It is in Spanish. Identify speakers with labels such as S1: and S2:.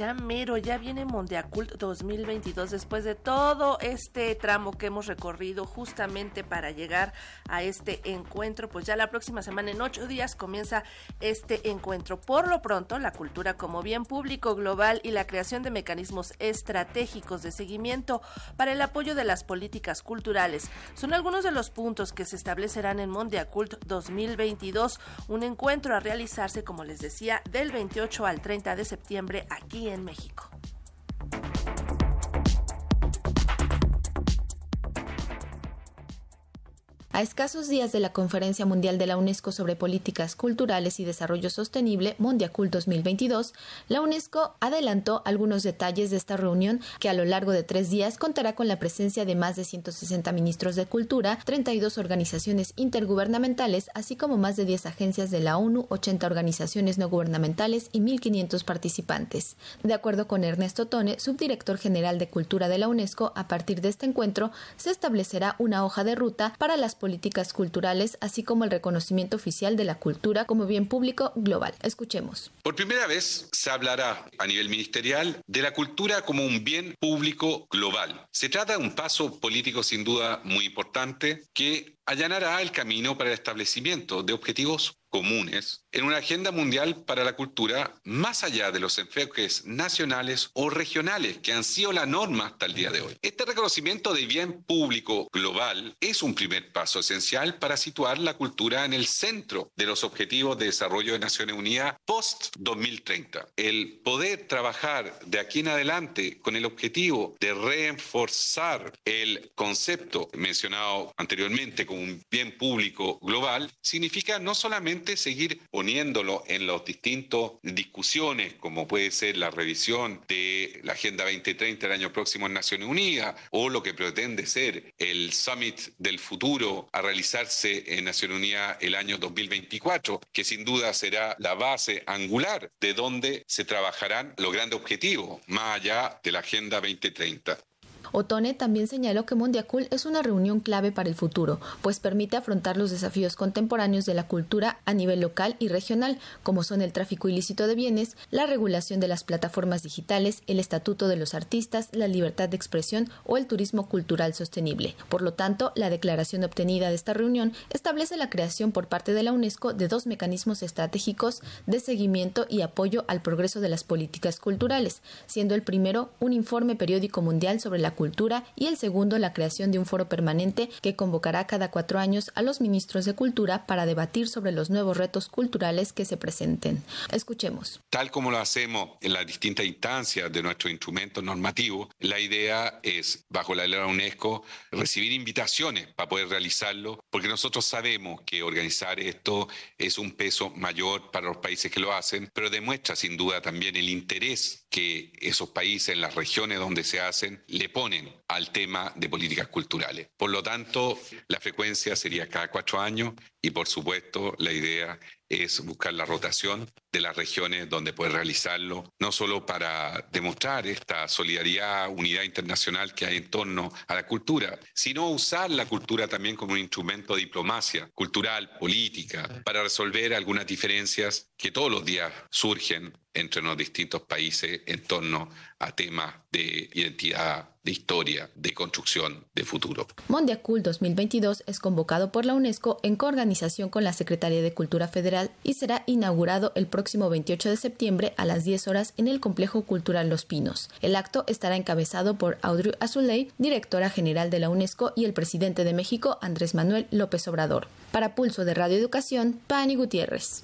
S1: ya mero, ya viene Mondiacult 2022 después de todo este tramo que hemos recorrido justamente para llegar a este encuentro. Pues ya la próxima semana, en ocho días, comienza este encuentro. Por lo pronto, la cultura como bien público global y la creación de mecanismos estratégicos de seguimiento para el apoyo de las políticas culturales son algunos de los puntos que se establecerán en Mondiacult 2022, un encuentro a realizarse, como les decía, del 28 al 30 de septiembre aquí en México.
S2: A escasos días de la Conferencia Mundial de la UNESCO sobre Políticas Culturales y Desarrollo Sostenible, Mondiacult 2022, la UNESCO adelantó algunos detalles de esta reunión que a lo largo de tres días contará con la presencia de más de 160 ministros de cultura, 32 organizaciones intergubernamentales, así como más de 10 agencias de la ONU, 80 organizaciones no gubernamentales y 1.500 participantes. De acuerdo con Ernesto Tone, subdirector general de Cultura de la UNESCO, a partir de este encuentro se establecerá una hoja de ruta para las políticas culturales, así como el reconocimiento oficial de la cultura como bien público global. Escuchemos.
S3: Por primera vez se hablará a nivel ministerial de la cultura como un bien público global. Se trata de un paso político sin duda muy importante que allanará el camino para el establecimiento de objetivos comunes en una agenda mundial para la cultura más allá de los enfoques nacionales o regionales que han sido la norma hasta el día de hoy. Este reconocimiento de bien público global es un primer paso esencial para situar la cultura en el centro de los objetivos de desarrollo de Naciones Unidas post-2030. El poder trabajar de aquí en adelante con el objetivo de reforzar el concepto mencionado anteriormente como un bien público global significa no solamente seguir poniéndolo en las distintas discusiones, como puede ser la revisión de la Agenda 2030 el año próximo en Naciones Unidas o lo que pretende ser el Summit del futuro a realizarse en Naciones Unidas el año 2024, que sin duda será la base angular de donde se trabajarán los grandes objetivos, más allá de la Agenda 2030.
S2: Otone también señaló que Mondiacul es una reunión clave para el futuro, pues permite afrontar los desafíos contemporáneos de la cultura a nivel local y regional, como son el tráfico ilícito de bienes, la regulación de las plataformas digitales, el estatuto de los artistas, la libertad de expresión o el turismo cultural sostenible. Por lo tanto, la declaración obtenida de esta reunión establece la creación por parte de la UNESCO de dos mecanismos estratégicos de seguimiento y apoyo al progreso de las políticas culturales, siendo el primero un informe periódico mundial sobre la Y el segundo la creación de un foro permanente que convocará cada cuatro años a los ministros de Cultura para debatir sobre los nuevos retos culturales que se presenten. Escuchemos.
S3: Tal como lo hacemos en las distintas instancias de nuestro instrumento normativo, la idea es, bajo la ley de la UNESCO, recibir invitaciones para poder realizarlo, porque nosotros sabemos que organizar esto es un peso mayor para los países que lo hacen, pero demuestra sin duda también el interés que esos países en las regiones donde se hacen le ponen al tema de políticas culturales. Por lo tanto, la frecuencia sería cada cuatro años y, por supuesto, la idea es buscar la rotación de las regiones donde puede realizarlo, no solo para demostrar esta solidaridad, unidad internacional que hay en torno a la cultura, sino usar la cultura también como un instrumento de diplomacia cultural, política, para resolver algunas diferencias que todos los días surgen entre los distintos países en torno a temas de identidad, de historia, de construcción de futuro.
S2: Mondiacul 2022 es convocado por la UNESCO en coorganización con la Secretaría de Cultura Federal y será inaugurado el próximo 28 de septiembre a las 10 horas en el Complejo Cultural Los Pinos. El acto estará encabezado por Audrey Azoulay, directora general de la UNESCO, y el presidente de México, Andrés Manuel López Obrador. Para Pulso de Radio Educación, Pani Gutiérrez.